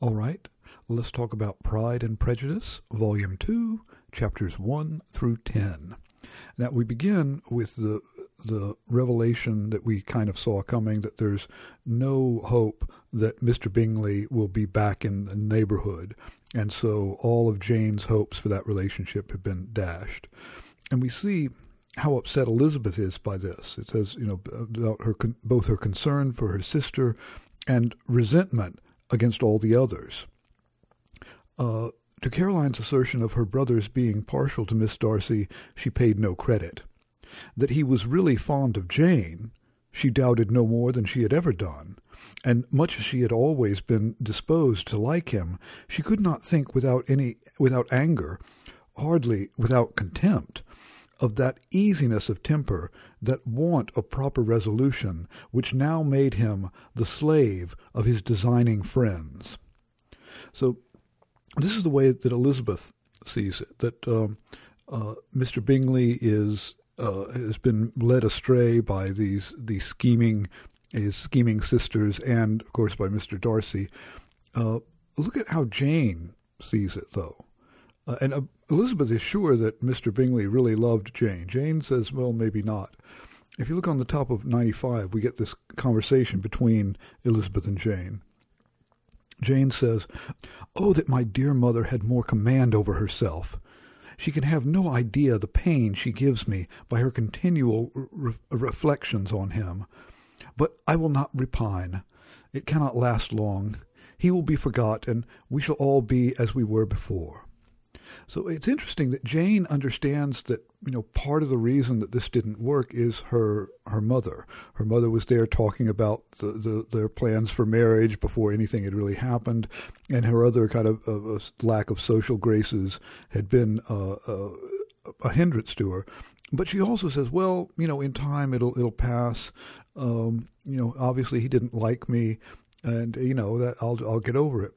All right, let's talk about Pride and Prejudice, Volume 2, Chapters 1 through 10. Now, we begin with the the revelation that we kind of saw coming that there's no hope that Mr. Bingley will be back in the neighborhood. And so all of Jane's hopes for that relationship have been dashed. And we see how upset Elizabeth is by this. It says, you know, about her both her concern for her sister and resentment against all the others. Uh, to Caroline's assertion of her brother's being partial to Miss Darcy, she paid no credit. That he was really fond of Jane, she doubted no more than she had ever done, and much as she had always been disposed to like him, she could not think without any without anger, hardly without contempt, of that easiness of temper, that want of proper resolution, which now made him the slave of his designing friends. So, this is the way that Elizabeth sees it. That um, uh, Mr. Bingley is uh, has been led astray by these these scheming his scheming sisters, and of course by Mr. Darcy. Uh, look at how Jane sees it, though. Uh, and uh, Elizabeth is sure that Mr. Bingley really loved Jane. Jane says, well, maybe not. If you look on the top of 95, we get this conversation between Elizabeth and Jane. Jane says, Oh, that my dear mother had more command over herself. She can have no idea the pain she gives me by her continual re- reflections on him. But I will not repine. It cannot last long. He will be forgot, and we shall all be as we were before. So it's interesting that Jane understands that you know part of the reason that this didn't work is her her mother. Her mother was there talking about the, the, their plans for marriage before anything had really happened, and her other kind of lack of social graces had been uh, uh, a hindrance to her. But she also says, well, you know, in time it'll it'll pass. Um, you know, obviously he didn't like me, and you know that I'll I'll get over it.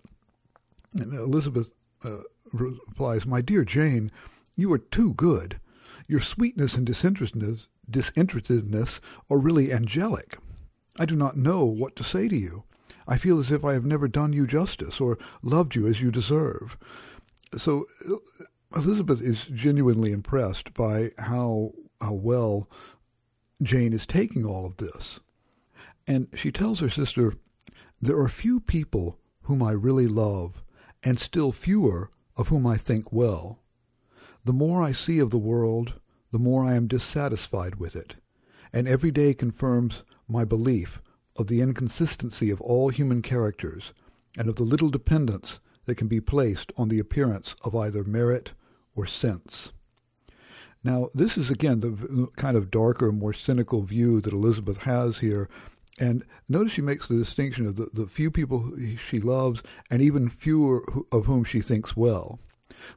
And Elizabeth uh, replies, My dear Jane, you are too good. Your sweetness and disinterestedness, disinterestedness are really angelic. I do not know what to say to you. I feel as if I have never done you justice or loved you as you deserve. So Elizabeth is genuinely impressed by how how well Jane is taking all of this. And she tells her sister, There are few people whom I really love, and still fewer of whom I think well. The more I see of the world, the more I am dissatisfied with it, and every day confirms my belief of the inconsistency of all human characters, and of the little dependence that can be placed on the appearance of either merit or sense. Now, this is again the kind of darker, more cynical view that Elizabeth has here and notice she makes the distinction of the, the few people she loves and even fewer of whom she thinks well.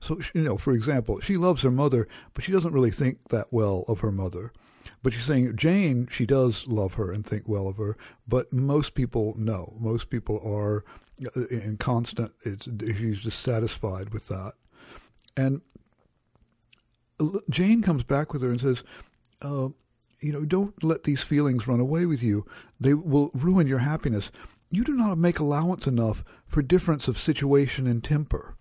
So, you know, for example, she loves her mother, but she doesn't really think that well of her mother. But she's saying Jane, she does love her and think well of her, but most people no. Most people are uh, in constant, it's, she's dissatisfied with that. And Jane comes back with her and says, uh, you know, don't let these feelings run away with you. They will ruin your happiness. You do not make allowance enough for difference of situation and temper.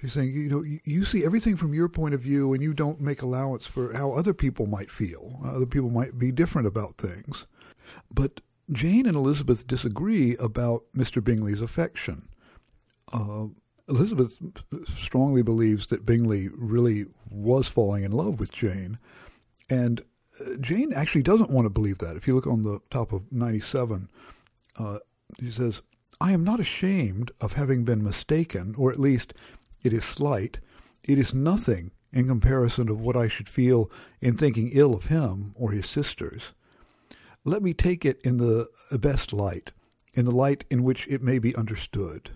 She's saying, you know, you see everything from your point of view, and you don't make allowance for how other people might feel. Other people might be different about things. But Jane and Elizabeth disagree about Mr. Bingley's affection. Uh, Elizabeth strongly believes that Bingley really was falling in love with Jane, and Jane actually doesn't want to believe that. If you look on the top of 97, uh, she says, I am not ashamed of having been mistaken, or at least it is slight. It is nothing in comparison of what I should feel in thinking ill of him or his sisters. Let me take it in the best light, in the light in which it may be understood.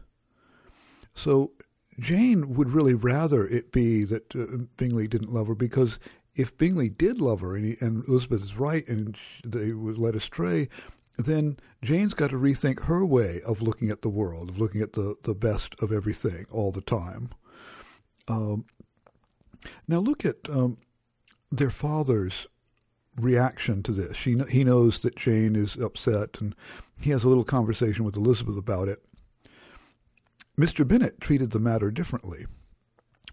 So Jane would really rather it be that uh, Bingley didn't love her because if Bingley did love her and, he, and Elizabeth is right and they were led astray, then Jane's got to rethink her way of looking at the world, of looking at the, the best of everything all the time. Um, now look at um, their father's reaction to this. She, he knows that Jane is upset, and he has a little conversation with Elizabeth about it. Mr. Bennet treated the matter differently.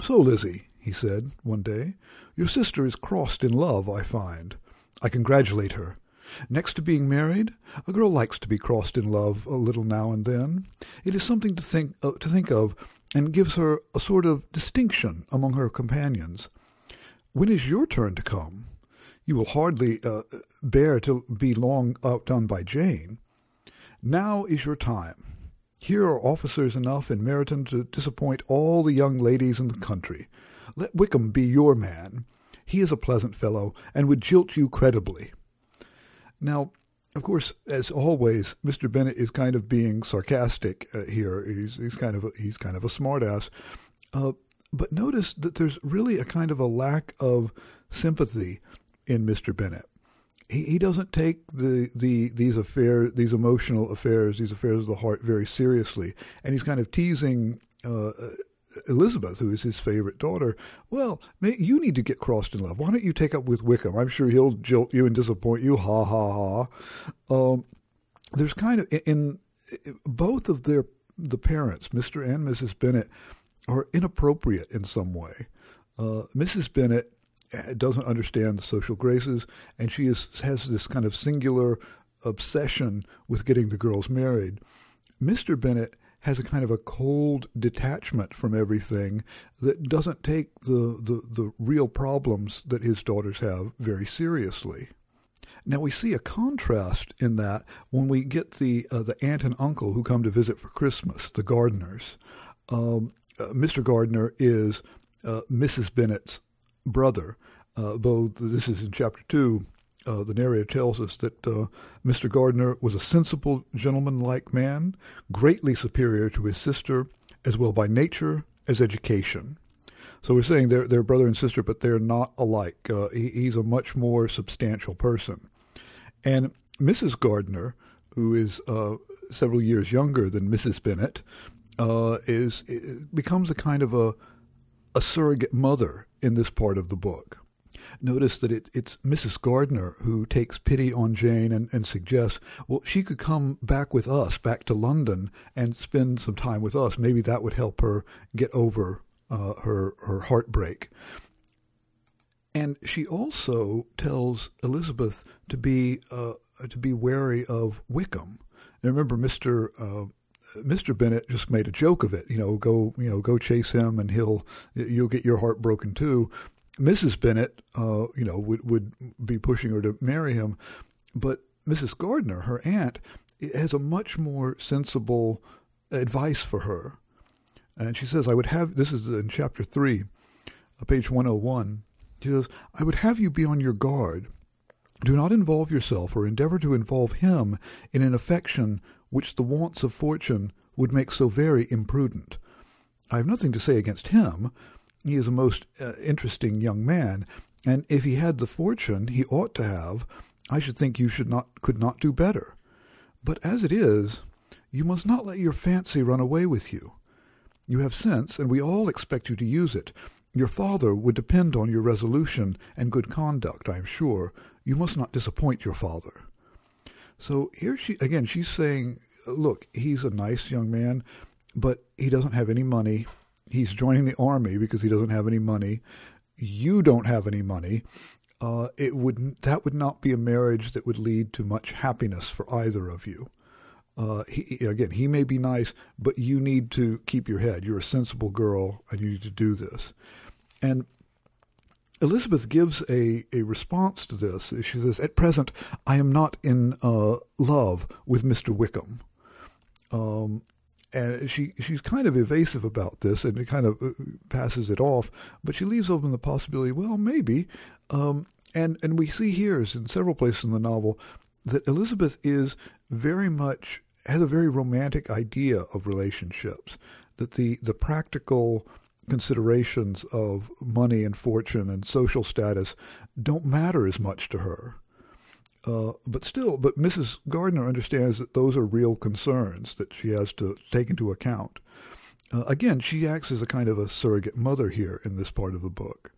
So, Lizzie, he said one day, your sister is crossed in love, I find. I congratulate her. Next to being married, a girl likes to be crossed in love a little now and then. It is something to think uh, to think of, and gives her a sort of distinction among her companions. When is your turn to come? You will hardly uh, bear to be long outdone by Jane. Now is your time. Here are officers enough in Meryton to disappoint all the young ladies in the country. Let Wickham be your man. He is a pleasant fellow, and would jilt you credibly. Now, of course, as always, Mr. Bennet is kind of being sarcastic uh, here. He's he's kind of a, he's kind of a smartass. Uh, but notice that there's really a kind of a lack of sympathy in Mr. Bennet he, he doesn't take the, the these affairs, these emotional affairs, these affairs of the heart very seriously, and he's kind of teasing uh, Elizabeth, who is his favorite daughter. Well, you need to get crossed in love. Why don't you take up with Wickham? I'm sure he'll jilt you and disappoint you. Ha ha ha. Um, there's kind of in, in both of their the parents, Mr. and Mrs. Bennet, are inappropriate in some way. Uh, Mrs. Bennet doesn't understand the social graces, and she is, has this kind of singular obsession with getting the girls married. Mr. Bennet has a kind of a cold detachment from everything that doesn't take the, the, the real problems that his daughters have very seriously. Now we see a contrast in that when we get the uh, the aunt and uncle who come to visit for Christmas, the Gardiners. Um, uh, Mr. Gardiner is uh, Mrs. Bennet's brother. Uh, though this is in chapter 2, uh, the narrator tells us that uh, Mr. Gardiner was a sensible, gentlemanlike man, greatly superior to his sister, as well by nature as education. So we're saying they're, they're brother and sister, but they're not alike. Uh, he, he's a much more substantial person. And Mrs. Gardiner, who is uh, several years younger than Mrs. Bennet, uh, is becomes a kind of a a surrogate mother in this part of the book. Notice that it, it's Mrs. Gardiner who takes pity on Jane and, and suggests, well, she could come back with us, back to London, and spend some time with us. Maybe that would help her get over uh, her her heartbreak. And she also tells Elizabeth to be uh, to be wary of Wickham. And remember, Mister uh, Mr. Bennet just made a joke of it. You know, go you know go chase him, and he'll you'll get your heart broken too. Mrs. Bennet, uh, you know, would would be pushing her to marry him, but Mrs. Gardiner, her aunt, has a much more sensible advice for her, and she says, "I would have." This is in chapter three, uh, page one hundred oh one. She says, "I would have you be on your guard." Do not involve yourself or endeavor to involve him in an affection which the wants of fortune would make so very imprudent. I have nothing to say against him. He is a most uh, interesting young man, and if he had the fortune he ought to have, I should think you should not could not do better. But as it is, you must not let your fancy run away with you. You have sense, and we all expect you to use it. Your father would depend on your resolution and good conduct, I am sure. You must not disappoint your father. So here she again she's saying, look, he's a nice young man, but he doesn't have any money. He's joining the army because he doesn't have any money. You don't have any money. Uh, it would that would not be a marriage that would lead to much happiness for either of you. Uh, he, again, he may be nice, but you need to keep your head. You're a sensible girl, and you need to do this. And Elizabeth gives a, a response to this. She says, At present, I am not in uh, love with Mr. Wickham. Um, and she she's kind of evasive about this and it kind of uh, passes it off, but she leaves open the possibility, well, maybe. Um, and, and we see here, as in several places in the novel, that Elizabeth is very much, has a very romantic idea of relationships, that the, the practical considerations of money and fortune and social status don't matter as much to her. Uh, but still, but Mrs. Gardiner understands that those are real concerns that she has to take into account. Uh, again, she acts as a kind of a surrogate mother here in this part of the book.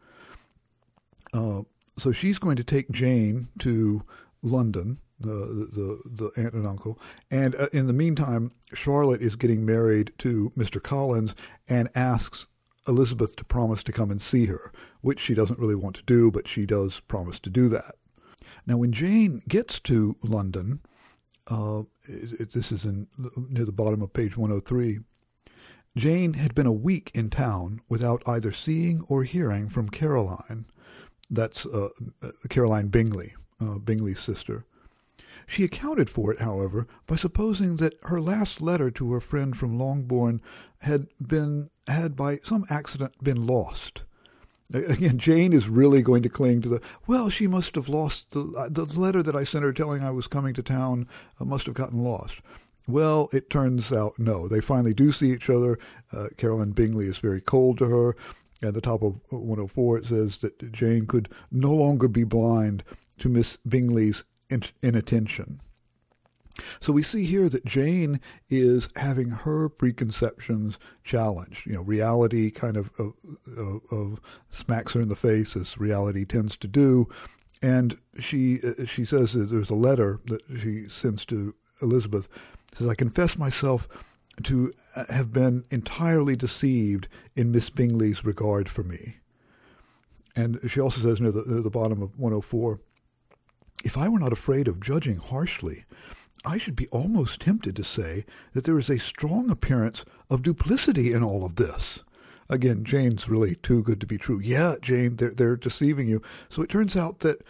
Uh, so she's going to take Jane to London the the, the aunt and uncle. And uh, in the meantime, Charlotte is getting married to Mr. Collins and asks Elizabeth to promise to come and see her, which she doesn't really want to do, but she does promise to do that. Now, when Jane gets to London, uh, it, it, this is in near the bottom of page 103. Jane had been a week in town without either seeing or hearing from Caroline. That's uh, uh Caroline Bingley, uh, Bingley's sister. She accounted for it, however, by supposing that her last letter to her friend from Longbourn had been had by some accident been lost. Again, Jane is really going to cling to the, well, she must have lost the, uh, the letter that I sent her telling I was coming to town, uh, must have gotten lost. Well, it turns out no. They finally do see each other. Uh, Caroline Bingley is very cold to her. At the top of 104, it says that Jane could no longer be blind to Miss Bingley's inattention. So we see here that Jane is having her preconceptions challenged. You know, reality kind of, of, of smacks her in the face as reality tends to do, and she uh, she says there's a letter that she sends to Elizabeth. It Says, "I confess myself." To uh, have been entirely deceived in Miss Bingley's regard for me. And she also says near the, near the bottom of 104 if I were not afraid of judging harshly, I should be almost tempted to say that there is a strong appearance of duplicity in all of this. Again, Jane's really too good to be true. Yeah, Jane, they're, they're deceiving you. So it turns out that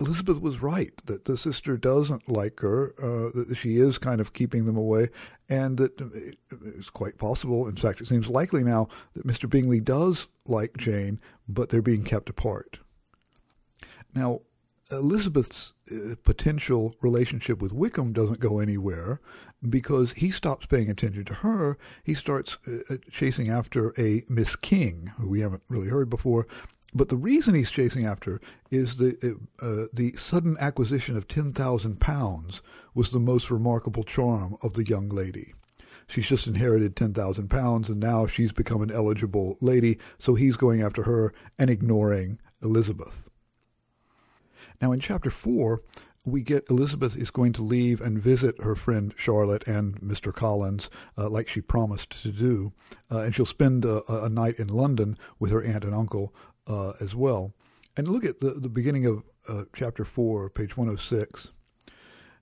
Elizabeth was right, that the sister doesn't like her, uh, that she is kind of keeping them away, and that it's quite possible, in fact, it seems likely now, that Mr. Bingley does like Jane, but they're being kept apart. Now, Elizabeth's uh, potential relationship with Wickham doesn't go anywhere because he stops paying attention to her. He starts uh, uh, chasing after a Miss King, who we haven't really heard before. But the reason he's chasing after is the uh, the sudden acquisition of ten thousand pounds was the most remarkable charm of the young lady. She's just inherited ten thousand pounds, and now she's become an eligible lady. So he's going after her and ignoring Elizabeth. Now, in chapter 4, we get Elizabeth is going to leave and visit her friend Charlotte and Mr. Collins, uh, like she promised to do, uh, and she'll spend a, a, night in London with her aunt and uncle uh, as well. And look at the, the beginning of uh, chapter 4, page 106.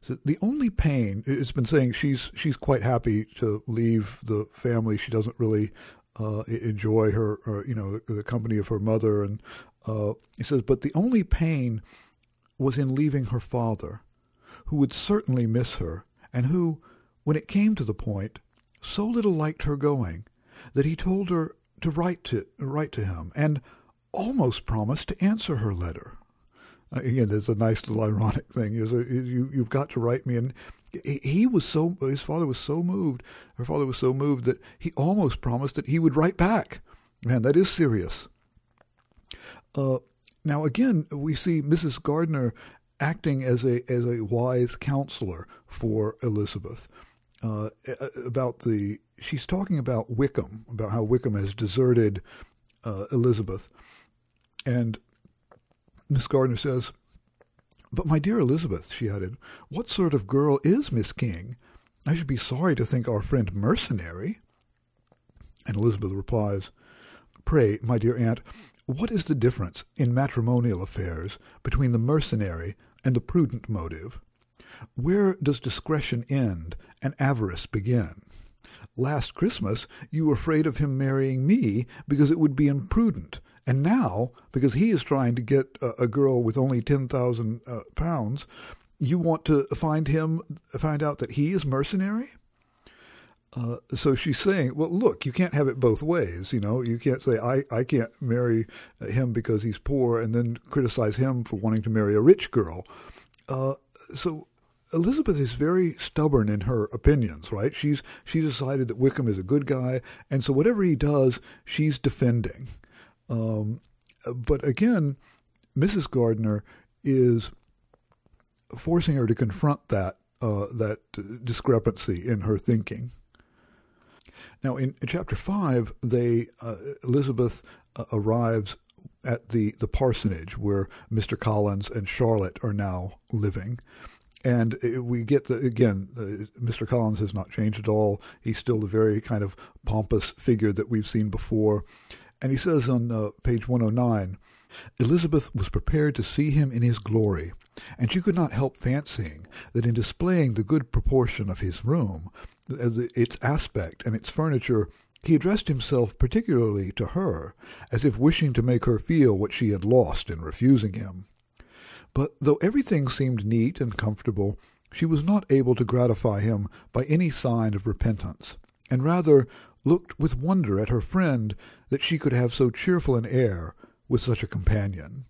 So the only pain, it's been saying she's she's quite happy to leave the family. She doesn't really uh, enjoy her, or, you know, the, the, company of her mother. And uh, he says, but the only pain was in leaving her father, who would certainly miss her, and who, when it came to the point, so little liked her going that he told her to write to write to him, and almost promised to answer her letter. Uh, again, there's a nice little ironic thing. Is you you've got to write me, and he was so his father was so moved, her father was so moved that he almost promised that he would write back. Man, that is serious. Uh, now, again, we see Mrs. Gardiner acting as a as a wise counselor for Elizabeth uh, about the. She's talking about Wickham, about how Wickham has deserted uh, Elizabeth, and Miss Gardiner says, "But my dear Elizabeth," she added, "what sort of girl is Miss King? I should be sorry to think our friend mercenary." And Elizabeth replies, "Pray, my dear aunt." What is the difference in matrimonial affairs between the mercenary and the prudent motive? Where does discretion end and avarice begin? Last Christmas you were afraid of him marrying me because it would be imprudent, and now, because he is trying to get a, a girl with only ten thousand uh, pounds, you want to find him find out that he is mercenary? Uh, so she's saying, well, look, you can't have it both ways. You know, you can't say, I, I can't marry him because he's poor and then criticize him for wanting to marry a rich girl. Uh, so Elizabeth is very stubborn in her opinions, right? She's she decided that Wickham is a good guy, and so whatever he does, she's defending. Um, but again, Mrs. Gardiner is forcing her to confront that uh, that discrepancy in her thinking. Now, in, chapter five, they uh, Elizabeth uh, arrives at the, the parsonage where Mr. Collins and Charlotte are now living. and we get the again, uh, Mr. Collins has not changed at all. He's still the very kind of pompous figure that we've seen before. And he says on uh, page 109 Elizabeth was prepared to see him in his glory, and she could not help fancying that in displaying the good proportion of his room, its aspect and its furniture, he addressed himself particularly to her, as if wishing to make her feel what she had lost in refusing him. But though everything seemed neat and comfortable, she was not able to gratify him by any sign of repentance, and rather looked with wonder at her friend that she could have so cheerful an air with such a companion.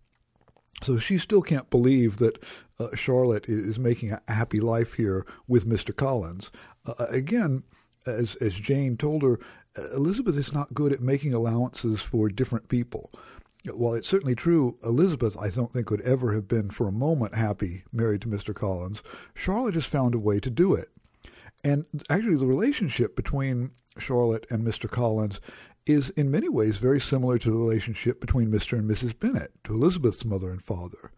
So she still can't believe that uh, Charlotte is making a happy life here with Mr. Collins. Uh, again, as as Jane told her, Elizabeth is not good at making allowances for different people. While it's certainly true, Elizabeth, I don't think, would ever have been for a moment happy married to Mr. Collins. Charlotte has found a way to do it. And actually, the relationship between Charlotte and Mr. Collins is in many ways very similar to the relationship between Mr. and Mrs. Bennet, to Elizabeth's mother and father.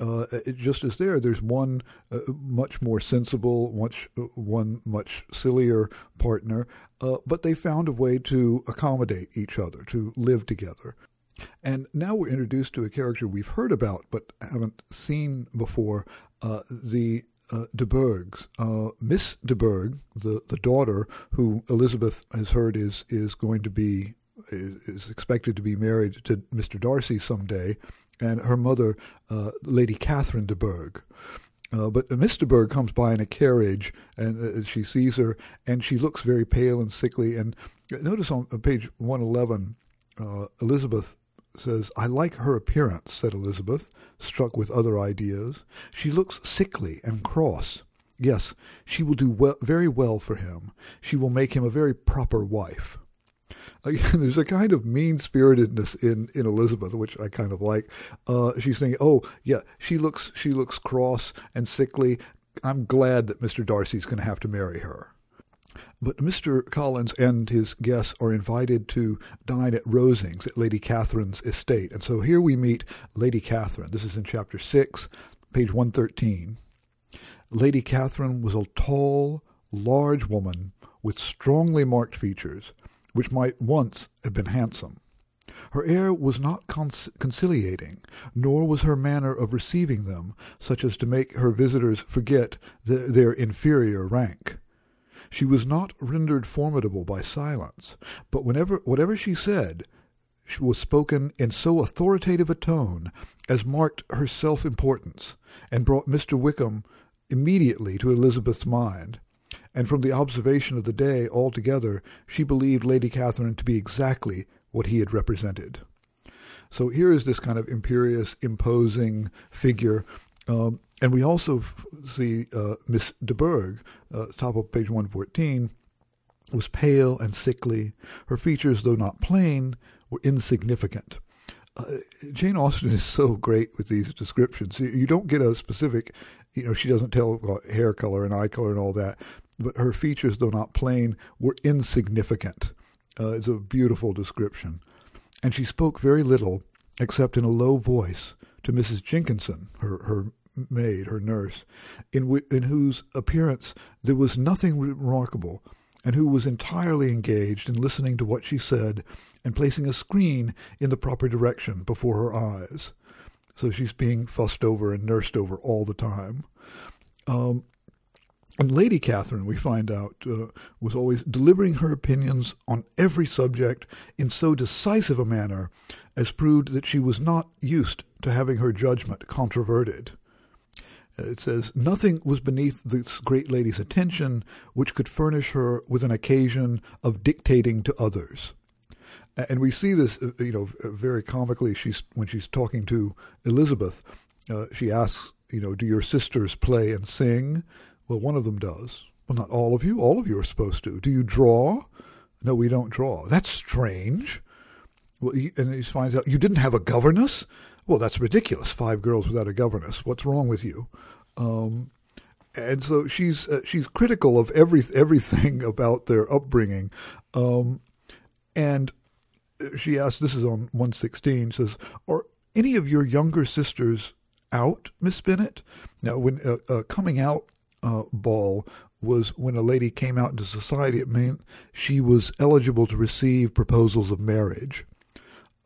Uh, it just is there, there's one uh, much more sensible, much uh, one much sillier partner, uh, but they found a way to accommodate each other, to live together. And now we're introduced to a character we've heard about but haven't seen before, uh, the uh, de Bourghs. Uh, Miss de Bourgh, the, the daughter who Elizabeth has heard is is going to be is, is expected to be married to Mr. Darcy someday, and her mother, uh, Lady Catherine de Bourgh. Uh, but Miss de Bourgh comes by in a carriage, and uh, she sees her, and she looks very pale and sickly. And notice on page 111, uh, Elizabeth says, I like her appearance, said Elizabeth, struck with other ideas. She looks sickly and cross. Yes, she will do well, very well for him. She will make him a very proper wife. Again, there's a kind of mean spiritedness in, in Elizabeth, which I kind of like. Uh, she's thinking, "Oh, yeah, she looks she looks cross and sickly. I'm glad that Mr. Darcy's going to have to marry her." But Mr. Collins and his guests are invited to dine at Rosings at Lady Catherine's estate. And so here we meet Lady Catherine. This is in chapter 6, page 113. Lady Catherine was a tall, large woman with strongly marked features, which might once have been handsome. Her air was not conciliating, nor was her manner of receiving them such as to make her visitors forget the, their inferior rank. She was not rendered formidable by silence, but whenever whatever she said was spoken in so authoritative a tone as marked her self importance, and brought Mr. Wickham immediately to Elizabeth's mind. And from the observation of the day altogether, she believed Lady Catherine to be exactly what he had represented. So here is this kind of imperious, imposing figure um, and we also f- see uh, Miss de Bourgh, uh, top of page 114, was pale and sickly. Her features, though not plain, were insignificant. Uh, Jane Austen is so great with these descriptions. You, you, don't get a specific, you know, she doesn't tell about hair color and eye color and all that, but her features, though not plain, were insignificant. Uh, it's a beautiful description. And she spoke very little, except in a low voice, to Mrs. Jenkinson, her, her maid, her nurse, in, in whose appearance there was nothing remarkable, and who was entirely engaged in listening to what she said and placing a screen in the proper direction before her eyes. So she's being fussed over and nursed over all the time. Um, and Lady Catherine, we find out, uh, was always delivering her opinions on every subject in so decisive a manner as proved that she was not used to having her judgment controverted. It says, Nothing was beneath this great lady's attention which could furnish her with an occasion of dictating to others. And we see this, uh, you know, very comically. She's when she's talking to Elizabeth, uh, she asks, you know, do your sisters play and sing? Well, one of them does. Well, not all of you. All of you are supposed to. Do you draw? No, we don't draw. That's strange. Well, he, and he finds out you didn't have a governess. Well, that's ridiculous. Five girls without a governess. What's wrong with you? Um, and so she's uh, she's critical of every everything about their upbringing, um, and she asks. This is on one sixteen. Says, "Are any of your younger sisters out Miss Bennet?" Now, when a, uh, coming out uh, ball was when a lady came out into society, it meant she was eligible to receive proposals of marriage.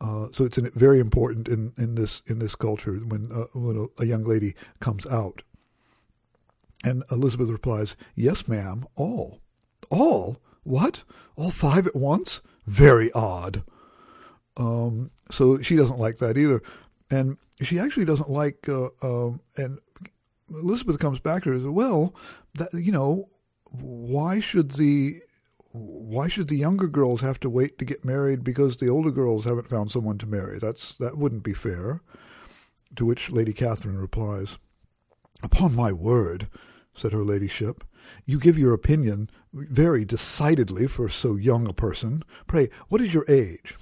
Uh, so it's very important in, in this in this culture when uh, when a, a, young lady comes out. And Elizabeth replies, "Yes, ma'am, all, all. What? All five at once? Very odd." Um, so she doesn't like that either, and she actually doesn't like. Uh, um, and Elizabeth comes back to her and says, "Well, that you know, why should the why should the younger girls have to wait to get married because the older girls haven't found someone to marry? That's that wouldn't be fair. To which Lady Catherine replies, Upon my word, said her ladyship, you give your opinion very decidedly for so young a person. Pray, what is your age?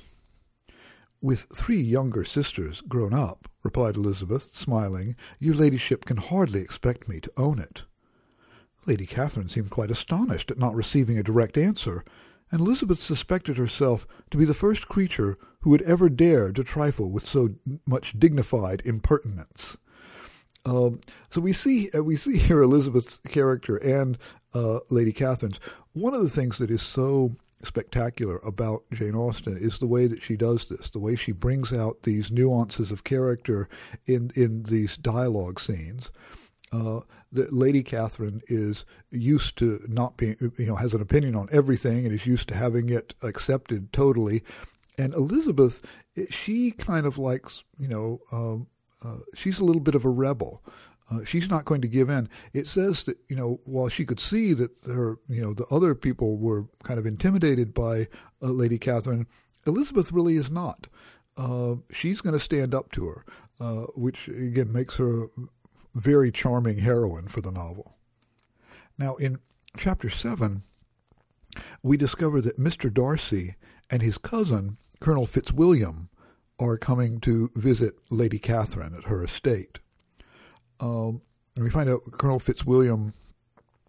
With three younger sisters grown up, replied Elizabeth, smiling, your ladyship can hardly expect me to own it. Lady Catherine seemed quite astonished at not receiving a direct answer, and Elizabeth suspected herself to be the first creature who had ever dared to trifle with so much dignified impertinence. Um, so we see uh, we see here Elizabeth's character and uh, Lady Catherine's. One of the things that is so spectacular about Jane Austen is the way that she does this, the way she brings out these nuances of character in in these dialogue scenes uh, that Lady Catherine is used to not being, you know, has an opinion on everything and is used to having it accepted totally. And Elizabeth, she kind of likes, you know, um, uh, she's a little bit of a rebel. Uh, she's not going to give in. It says that you know while she could see that her you know the other people were kind of intimidated by uh, Lady Catherine, Elizabeth really is not. Uh, she's going to stand up to her, uh, which again makes her a very charming heroine for the novel. Now, in chapter 7, we discover that Mr. Darcy and his cousin, Colonel Fitzwilliam, are coming to visit Lady Catherine at her estate. Um, and we find out Colonel Fitzwilliam,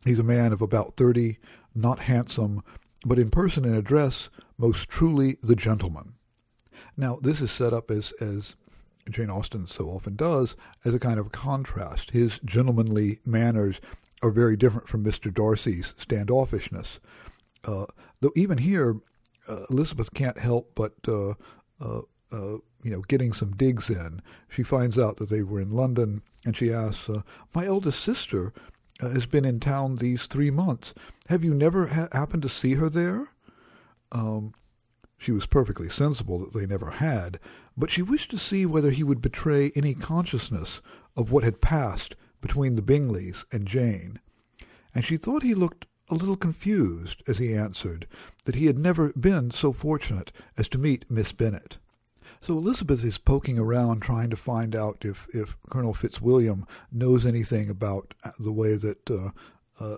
he's a man of about 30, not handsome, but in person and address, most truly the gentleman. Now, this is set up as, as Jane Austen so often does, as a kind of contrast. His gentlemanly manners are very different from Mr. Darcy's standoffishness. Uh, though even here, uh, Elizabeth can't help but uh, uh, uh you know getting some digs in. She finds out that they were in London, and she asks, uh, "My eldest sister has been in town these three months. Have you never ha- happened to see her there?" Um, she was perfectly sensible that they never had, but she wished to see whether he would betray any consciousness of what had passed between the Bingleys and Jane, and she thought he looked a little confused as he answered that he had never been so fortunate as to meet Miss Bennet. So Elizabeth is poking around trying to find out if, if Colonel Fitzwilliam knows anything about the way that uh, uh,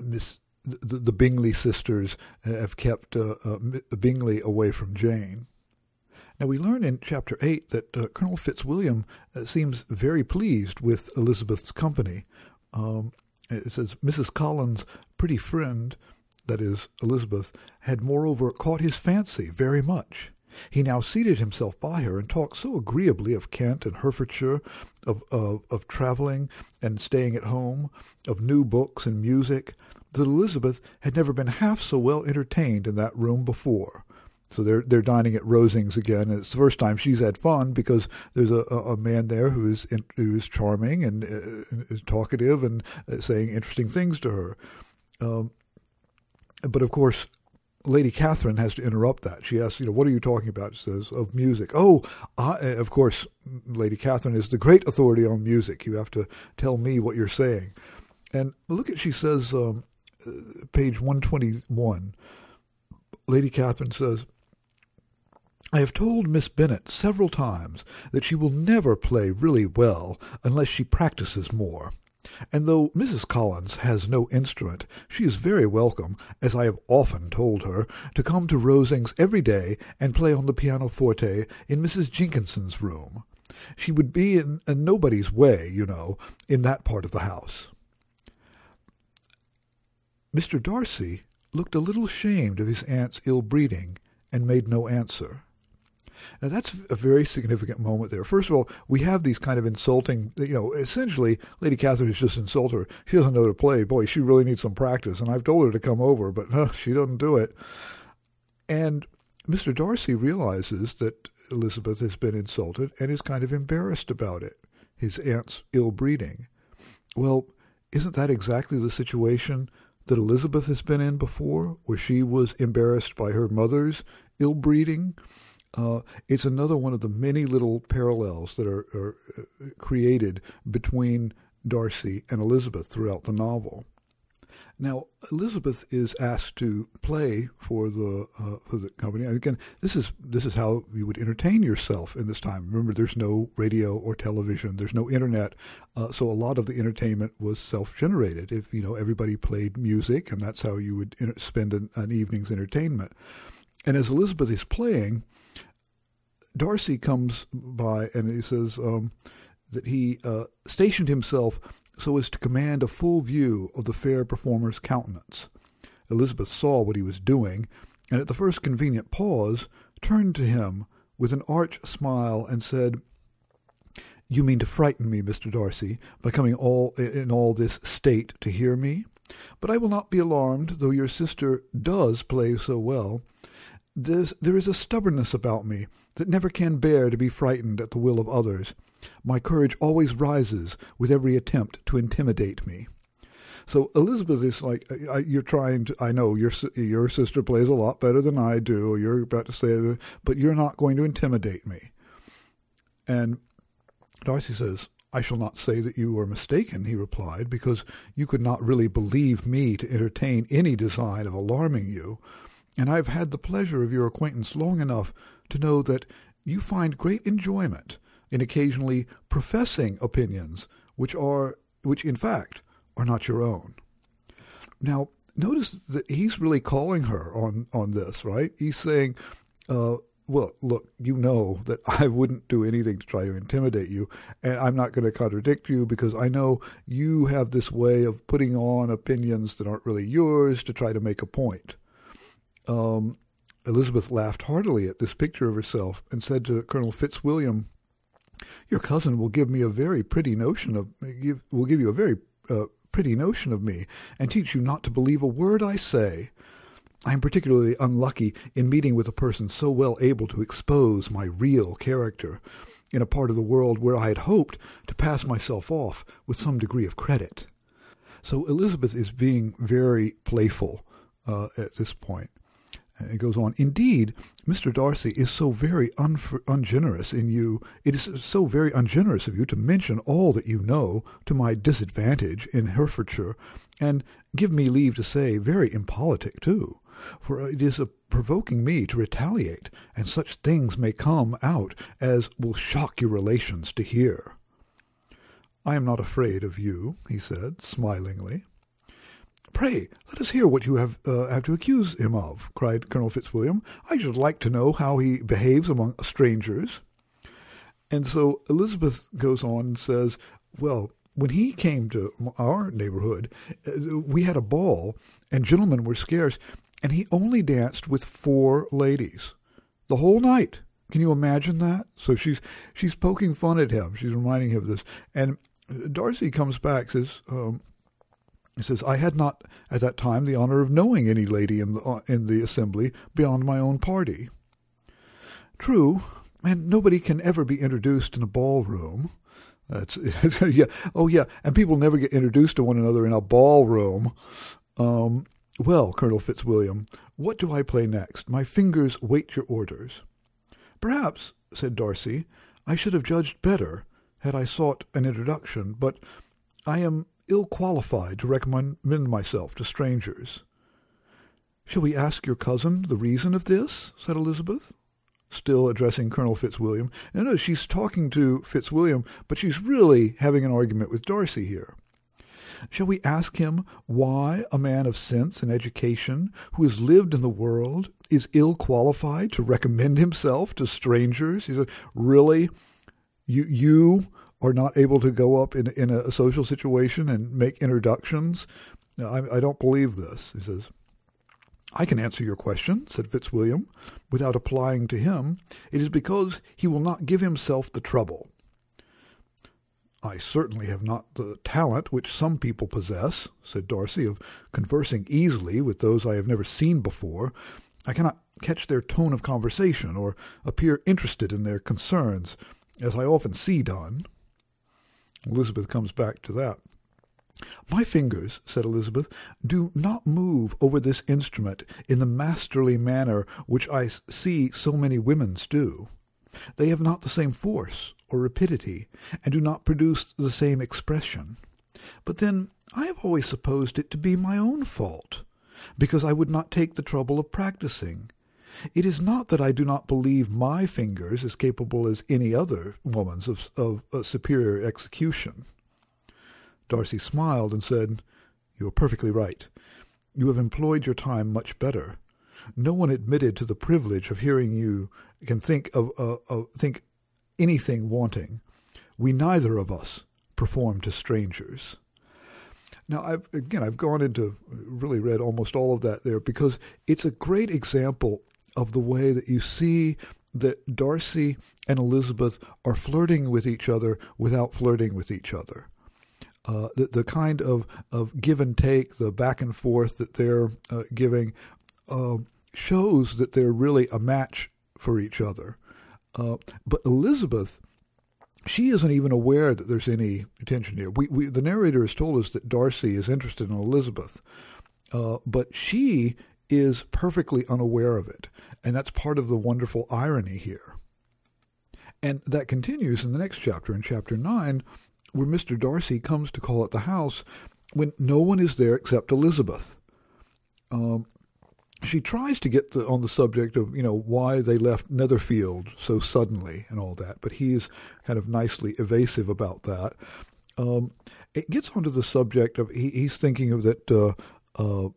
Miss the, the Bingley sisters have kept uh, uh, Bingley away from Jane. Now, we learn in chapter 8 that uh, Colonel Fitzwilliam uh, seems very pleased with Elizabeth's company. Um, it says, Mrs. Collins' pretty friend, that is, Elizabeth, had moreover caught his fancy very much. He now seated himself by her and talked so agreeably of Kent and Hertfordshire, of, of, of travelling and staying at home, of new books and music, that Elizabeth had never been half so well entertained in that room before. So they're they're dining at Rosings again. And it's the first time she's had fun because there's a, a man there who is who is charming and uh, is talkative and uh, saying interesting things to her. Um, but of course, Lady Catherine has to interrupt that. She asks, you know, what are you talking about? She says, of music. Oh, I, eh, of course, mm, Lady Catherine is the great authority on music. You have to tell me what you're saying. And look at, she says, um, uh, page 121, Lady Catherine says, I have told Miss Bennet several times that she will never play really well unless she practices more. And though Mrs. Collins has no instrument, she is very welcome, as I have often told her, to come to Rosings every day and play on the pianoforte in Mrs. Jenkinson's room. She would be in, in nobody's way, you know, in that part of the house. Mr. Darcy looked a little ashamed of his aunt's ill breeding, and made no answer. Now that's a very significant moment there. First of all, we have these kind of insulting, you know, essentially Lady Catherine has just insulted her. She doesn't know to play. Boy, she really needs some practice. And I've told her to come over, but uh, she doesn't do it. And Mr. Darcy realizes that Elizabeth has been insulted and is kind of embarrassed about it, his aunt's ill breeding. Well, isn't that exactly the situation that Elizabeth has been in before, where she was embarrassed by her mother's ill breeding? Uh, it's another one of the many little parallels that are, are uh, created between Darcy and Elizabeth throughout the novel. Now, Elizabeth is asked to play for the uh, for the company. And again, this is this is how you would entertain yourself in this time. Remember, there's no radio or television, there's no internet, uh, so a lot of the entertainment was self-generated. If you know, everybody played music, and that's how you would inter- spend an, an evening's entertainment. And as Elizabeth is playing, Darcy comes by and he says um, that he uh, stationed himself so as to command a full view of the fair performer's countenance. Elizabeth saw what he was doing, and at the first convenient pause turned to him with an arch smile and said, You mean to frighten me, Mr. Darcy, by coming all in all this state to hear me? But I will not be alarmed, though your sister does play so well. There's, there is a stubbornness about me that never can bear to be frightened at the will of others. My courage always rises with every attempt to intimidate me. So Elizabeth is like, you're trying to. I know your your sister plays a lot better than I do. You're about to say, but you're not going to intimidate me. And Darcy says, I shall not say that you are mistaken, he replied, because you could not really believe me to entertain any design of alarming you, and I have had the pleasure of your acquaintance long enough to know that you find great enjoyment in occasionally professing opinions which are which in fact are not your own. Now, notice that he's really calling her on on this, right? He's saying, uh, "Well, look, you know that I wouldn't do anything to try to intimidate you, and I'm not going to contradict you because I know you have this way of putting on opinions that aren't really yours to try to make a point." Um, Elizabeth laughed heartily at this picture of herself and said to Colonel Fitzwilliam, your cousin will give me a very pretty notion of give, will give you a very uh, pretty notion of me, and teach you not to believe a word I say. I am particularly unlucky in meeting with a person so well able to expose my real character in a part of the world where I had hoped to pass myself off with some degree of credit. So Elizabeth is being very playful uh, at this point. It goes on. Indeed, Mr. Darcy is so very ungenerous in you. It is so very ungenerous of you to mention all that you know to my disadvantage in Hertfordshire, and give me leave to say, very impolitic too. For it is provoking me to retaliate, and such things may come out as will shock your relations to hear. I am not afraid of you, he said, smilingly. Pray, let us hear what you have, uh, have to accuse him of, cried Colonel Fitzwilliam. I should like to know how he behaves among strangers. And so Elizabeth goes on and says, Well, when he came to our neighborhood, uh, we had a ball, and gentlemen were scarce, and he only danced with four ladies the whole night. Can you imagine that? So she's she's poking fun at him. She's reminding him of this. And Darcy comes back, says, um, he says, I had not at that time the honor of knowing any lady in the, uh, in the assembly beyond my own party. True, and nobody can ever be introduced in a ballroom. That's yeah. Oh yeah, and people never get introduced to one another in a ballroom. Um, well, Colonel Fitzwilliam, what do I play next? My fingers wait your orders. Perhaps, said Darcy, I should have judged better had I sought an introduction, but I am ill qualified to recommend myself to strangers. Shall we ask your cousin the reason of this? said Elizabeth, still addressing Colonel Fitzwilliam. No, no, she's talking to Fitzwilliam, but she's really having an argument with Darcy here. Shall we ask him why a man of sense and education, who has lived in the world, is ill qualified to recommend himself to strangers? He said, Really? You, you are not able to go up in, in a social situation and make introductions. I, I don't believe this. He says, I can answer your question, said Fitzwilliam, without applying to him. It is because he will not give himself the trouble. I certainly have not the talent which some people possess, said Darcy, of conversing easily with those I have never seen before. I cannot catch their tone of conversation, or appear interested in their concerns, as I often see done. Elizabeth comes back to that. My fingers, said Elizabeth, do not move over this instrument in the masterly manner which I see so many women's do. They have not the same force or rapidity, and do not produce the same expression. But then I have always supposed it to be my own fault, because I would not take the trouble of practicing. It is not that I do not believe my fingers as capable as any other woman's of, of superior execution. Darcy smiled and said, You are perfectly right. You have employed your time much better. No one admitted to the privilege of hearing you can think of, uh, of think anything wanting. We neither of us perform to strangers. Now, I've, again, I've gone into really read almost all of that there because it's a great example of the way that you see that Darcy and Elizabeth are flirting with each other without flirting with each other. Uh, the, the kind of, of give and take, the back and forth that they're uh, giving, uh, shows that they're really a match for each other. Uh, but Elizabeth, she isn't even aware that there's any tension here. We, we, the narrator has told us that Darcy is interested in Elizabeth, uh, but she is perfectly unaware of it. And that's part of the wonderful irony here. And that continues in the next chapter, in chapter 9, where Mr. Darcy comes to call at the house when no one is there except Elizabeth. Um, she tries to get the, on the subject of you know why they left Netherfield so suddenly and all that, but he's kind of nicely evasive about that. Um, it gets onto the subject of he, he's thinking of that uh, uh,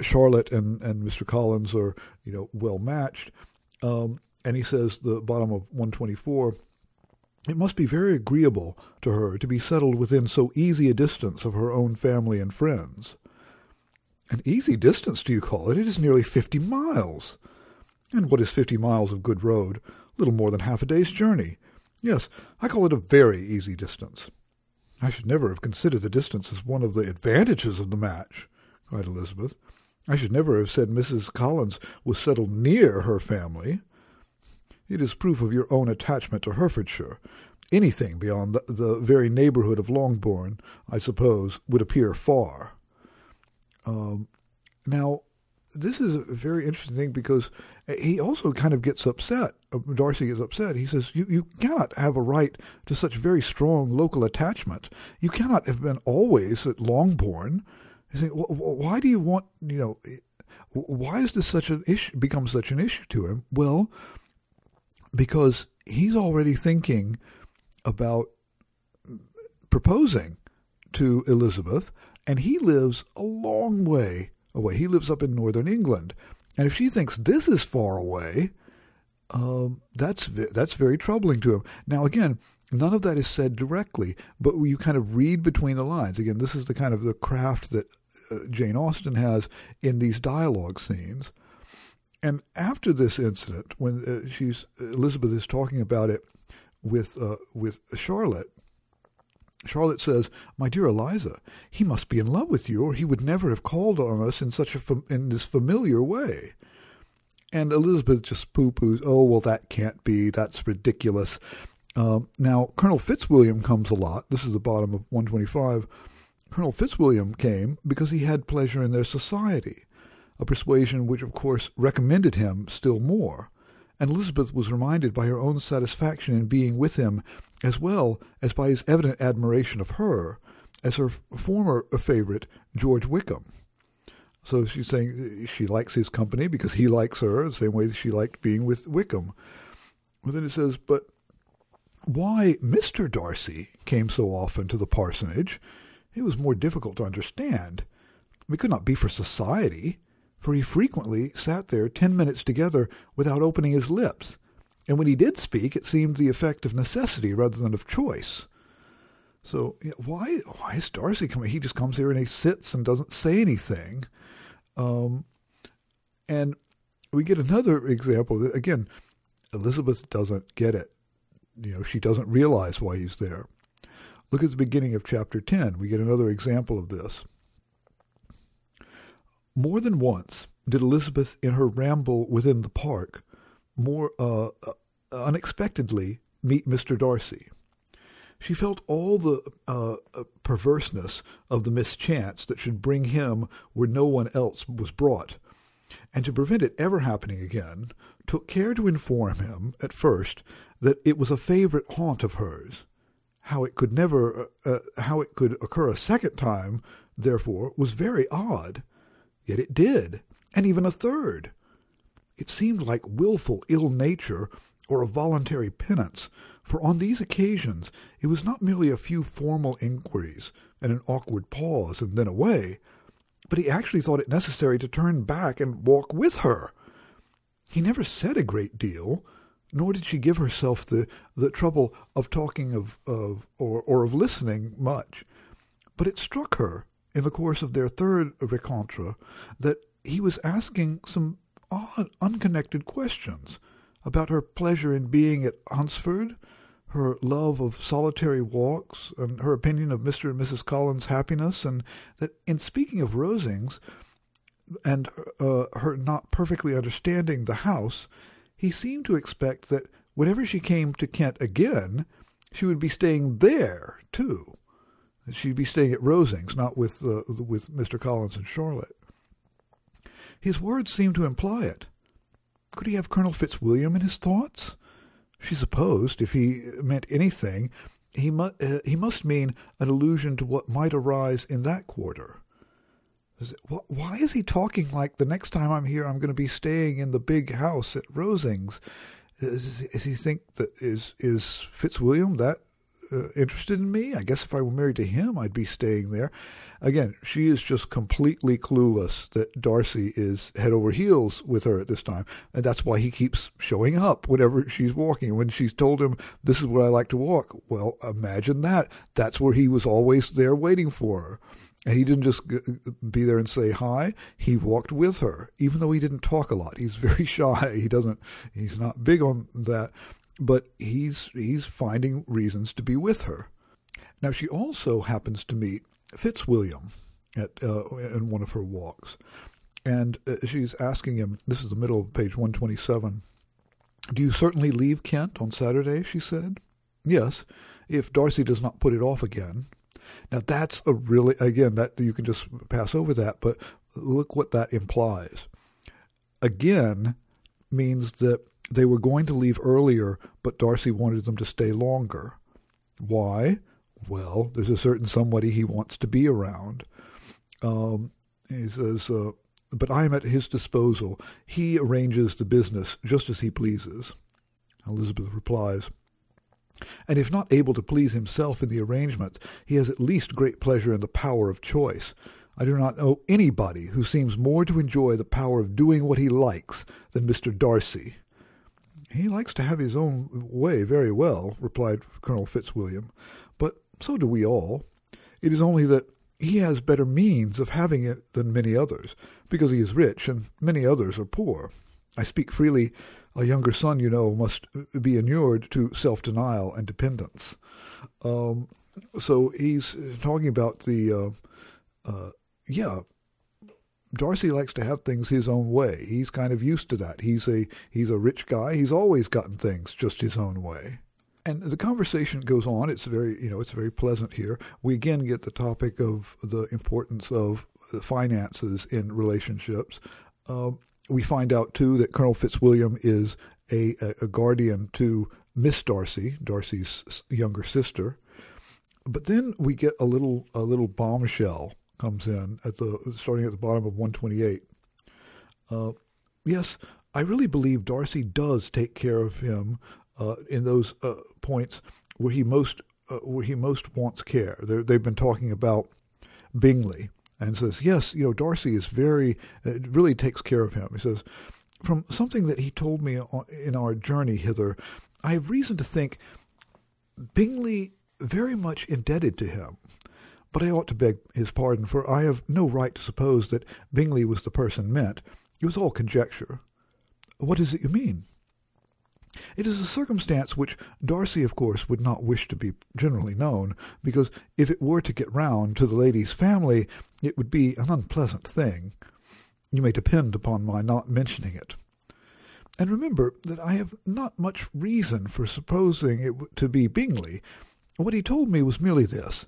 Charlotte and, and Mr. Collins are you know well matched, um, and he says the bottom of one twenty four. It must be very agreeable to her to be settled within so easy a distance of her own family and friends. An easy distance, do you call it? It is nearly fifty miles. And what is fifty miles of good road? Little more than half a day's journey. Yes, I call it a very easy distance. I should never have considered the distance as one of the advantages of the match, cried Elizabeth. I should never have said Mrs. Collins was settled near her family. It is proof of your own attachment to Hertfordshire. Anything beyond the, the very neighbourhood of Longbourn, I suppose, would appear far. Um, now, this is a very interesting thing because he also kind of gets upset. Uh, Darcy gets upset. He says, you, you cannot have a right to such very strong local attachment. You cannot have been always at Longbourn. He's saying, why do you want, you know, why is this such an issue, become such an issue to him? Well, because he's already thinking about proposing to Elizabeth and he lives a long way away. He lives up in northern England. And if she thinks this is far away, um, that's that's very troubling to him. Now, again, none of that is said directly, but you kind of read between the lines. Again, this is the kind of the craft that Jane Austen has in these dialogue scenes. And after this incident, when uh, she's Elizabeth is talking about it with uh, with Charlotte, Charlotte says, "My dear Eliza, he must be in love with you, or he would never have called on us in such a fam- in this familiar way." And Elizabeth just poo-poos, "Oh well, that can't be. That's ridiculous." Um, now, Colonel Fitzwilliam comes a lot. This is the bottom of 125. Colonel Fitzwilliam came because he had pleasure in their society, a persuasion which, of course, recommended him still more. And Elizabeth was reminded by her own satisfaction in being with him as well as by his evident admiration of her as her former favorite, George Wickham. So she's saying she likes his company because he likes her, the same way that she liked being with Wickham. Well, then it says, but why Mr. Darcy came so often to the parsonage, it was more difficult to understand. It could not be for society, for he frequently sat there ten minutes together without opening his lips, and when he did speak, it seemed the effect of necessity rather than of choice. So why why is Darcy coming? He just comes here and he sits and doesn't say anything. Um, And we get another example. That, again, Elizabeth doesn't get it. You know, she doesn't realize why he's there. Look at the beginning of chapter 10. We get another example of this. More than once did Elizabeth, in her ramble within the park, more uh, uh, unexpectedly meet Mr. Darcy. She felt all the uh, uh, perverseness of the mischance that should bring him where no one else was brought, and to prevent it ever happening again, took care to inform him, at first, that it was a favorite haunt of hers. How it could never, uh, uh, how it could occur a second time, therefore, was very odd. Yet it did, and even a third. It seemed like wilful ill nature or a voluntary penance, for on these occasions it was not merely a few formal inquiries and an awkward pause and then away, but he actually thought it necessary to turn back and walk with her. He never said a great deal, nor did she give herself the, the trouble of talking of, of or, or of listening much. But it struck her in the course of their third rencontre that he was asking some odd, unconnected questions about her pleasure in being at Hunsford, her love of solitary walks, and her opinion of Mr. and Mrs. Collins' happiness, and that in speaking of Rosings and uh, her not perfectly understanding the house, he seemed to expect that whenever she came to Kent again, she would be staying there too. She'd be staying at Rosings, not with uh, with Mr. Collins and Charlotte. His words seemed to imply it. Could he have Colonel Fitzwilliam in his thoughts? She supposed, if he meant anything, he, mu- uh, he must mean an allusion to what might arise in that quarter. Why is he talking like the next time I'm here I'm going to be staying in the big house at Rosings? Is, is he think that is is Fitzwilliam that uh, interested in me. I guess if I were married to him, I'd be staying there. Again, she is just completely clueless that Darcy is head over heels with her at this time, and that's why he keeps showing up whenever she's walking. When she's told him, "This is where I like to walk," well, imagine that. That's where he was always there waiting for her. And he didn't just be there and say hi. He walked with her, even though he didn't talk a lot. He's very shy. He doesn't. He's not big on that but he's he's finding reasons to be with her. Now she also happens to meet Fitzwilliam at uh, in one of her walks, and uh, she's asking him. This is the middle of page one twenty seven. Do you certainly leave Kent on Saturday? She said. Yes, if Darcy does not put it off again. Now that's a really again that you can just pass over that, but look what that implies. Again means that they were going to leave earlier, but Darcy wanted them to stay longer. Why? Well, there's a certain somebody he wants to be around. Um, he says, uh, but I am at his disposal. He arranges the business just as he pleases. Elizabeth replies, and if not able to please himself in the arrangement, he has at least great pleasure in the power of choice. I do not know anybody who seems more to enjoy the power of doing what he likes than Mr. Darcy. He likes to have his own way very well, replied Colonel Fitzwilliam, but so do we all. It is only that he has better means of having it than many others, because he is rich, and many others are poor. I speak freely. A younger son, you know, must be inured to self-denial and dependence. Um, so he's talking about the, uh, uh, yeah, Darcy likes to have things his own way. He's kind of used to that. He's a he's a rich guy. He's always gotten things just his own way. And the conversation goes on. It's very you know it's very pleasant here. We again get the topic of the importance of the finances in relationships. Um, we find out too that Colonel Fitzwilliam is a, a guardian to Miss Darcy, Darcy's younger sister. But then we get a little a little bombshell comes in at the starting at the bottom of 128. Uh, yes, I really believe Darcy does take care of him uh, in those uh, points where he most uh, where he most wants care. they they've been talking about Bingley and says yes, you know Darcy is very uh, really takes care of him. He says from something that he told me in our journey hither, I have reason to think Bingley very much indebted to him. But I ought to beg his pardon, for I have no right to suppose that Bingley was the person meant. It was all conjecture. What is it you mean? It is a circumstance which Darcy, of course, would not wish to be generally known, because if it were to get round to the lady's family, it would be an unpleasant thing. You may depend upon my not mentioning it. And remember that I have not much reason for supposing it to be Bingley. What he told me was merely this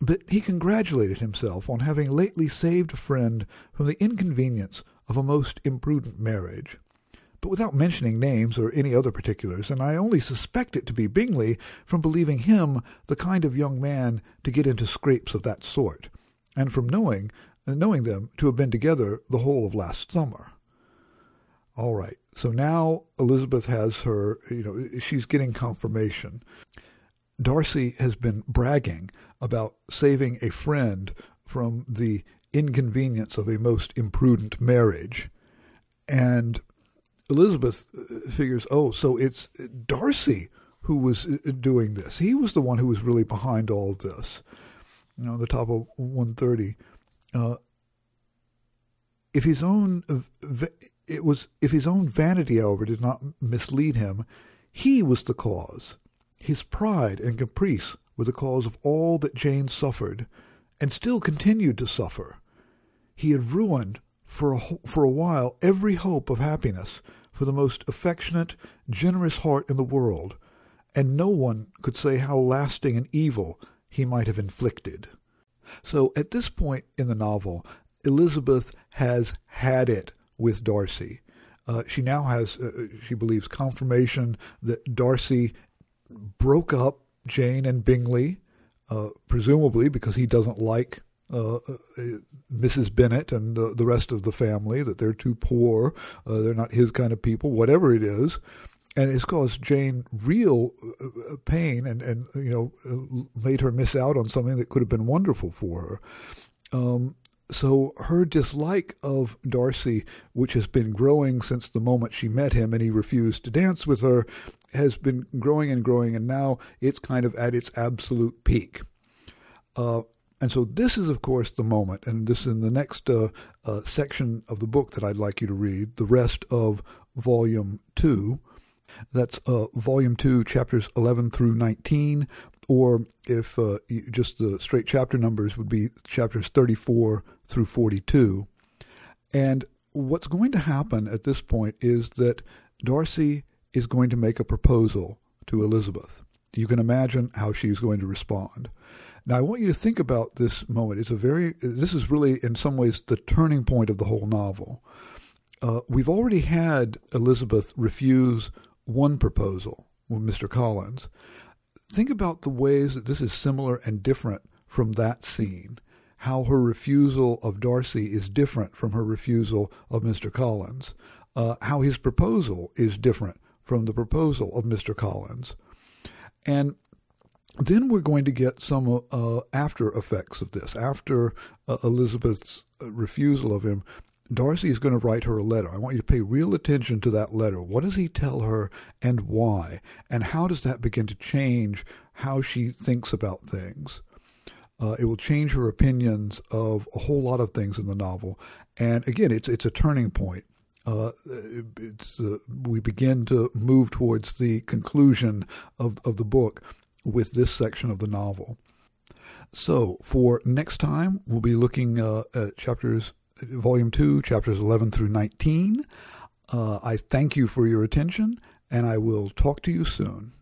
that he congratulated himself on having lately saved a friend from the inconvenience of a most imprudent marriage but without mentioning names or any other particulars, and I only suspect it to be Bingley from believing him the kind of young man to get into scrapes of that sort, and from knowing knowing them to have been together the whole of last summer. All right, so now Elizabeth has her, you know, she's getting confirmation. Darcy has been bragging about saving a friend from the inconvenience of a most imprudent marriage. And Elizabeth uh, figures, oh, so it's Darcy who was uh, doing this. He was the one who was really behind all this. You know, the top of 130. Uh, if his own uh, it was if his own vanity, however, did not mislead him, he was the cause. His pride and caprice were the cause of all that Jane suffered, and still continued to suffer. He had ruined for a, for a while every hope of happiness for the most affectionate, generous heart in the world, and no one could say how lasting an evil he might have inflicted. So at this point in the novel, Elizabeth has had it with Darcy. Uh, she now has, uh, she believes, confirmation that Darcy broke up Jane and Bingley, uh, presumably because he doesn't like uh, uh, Mrs. Bennet and the, the rest of the family, that they're too poor, uh, they're not his kind of people, whatever it is. And it's caused Jane real uh, pain and, and you know, made her miss out on something that could have been wonderful for her. Um, so her dislike of Darcy, which has been growing since the moment she met him and he refused to dance with her, has been growing and growing, and now it's kind of at its absolute peak. Uh, and so this is, of course, the moment, and this is in the next uh, uh, section of the book that I'd like you to read, the rest of Volume 2. That's uh, Volume 2, chapters 11 through 19, or if uh, just the straight chapter numbers would be chapters 34 through 42. And what's going to happen at this point is that Darcy is going to make a proposal to Elizabeth. You can imagine how she's going to respond. Now, I want you to think about this moment. It's a very, this is really, in some ways, the turning point of the whole novel. Uh, we've already had Elizabeth refuse one proposal with Mr. Collins. Think about the ways that this is similar and different from that scene. How her refusal of Darcy is different from her refusal of Mr. Collins. Uh, how his proposal is different from the proposal of Mr. Collins. And then we're going to get some uh, after effects of this. After uh, Elizabeth's uh, refusal of him, Darcy is going to write her a letter. I want you to pay real attention to that letter. What does he tell her and why? And how does that begin to change how she thinks about things? Uh, it will change her opinions of a whole lot of things in the novel. And again, it's it's a turning point. Uh, it's uh, we begin to move towards the conclusion of of the book, with this section of the novel. So, for next time, we'll be looking uh, at chapters, volume 2, chapters 11 through 19. Uh, I thank you for your attention, and I will talk to you soon.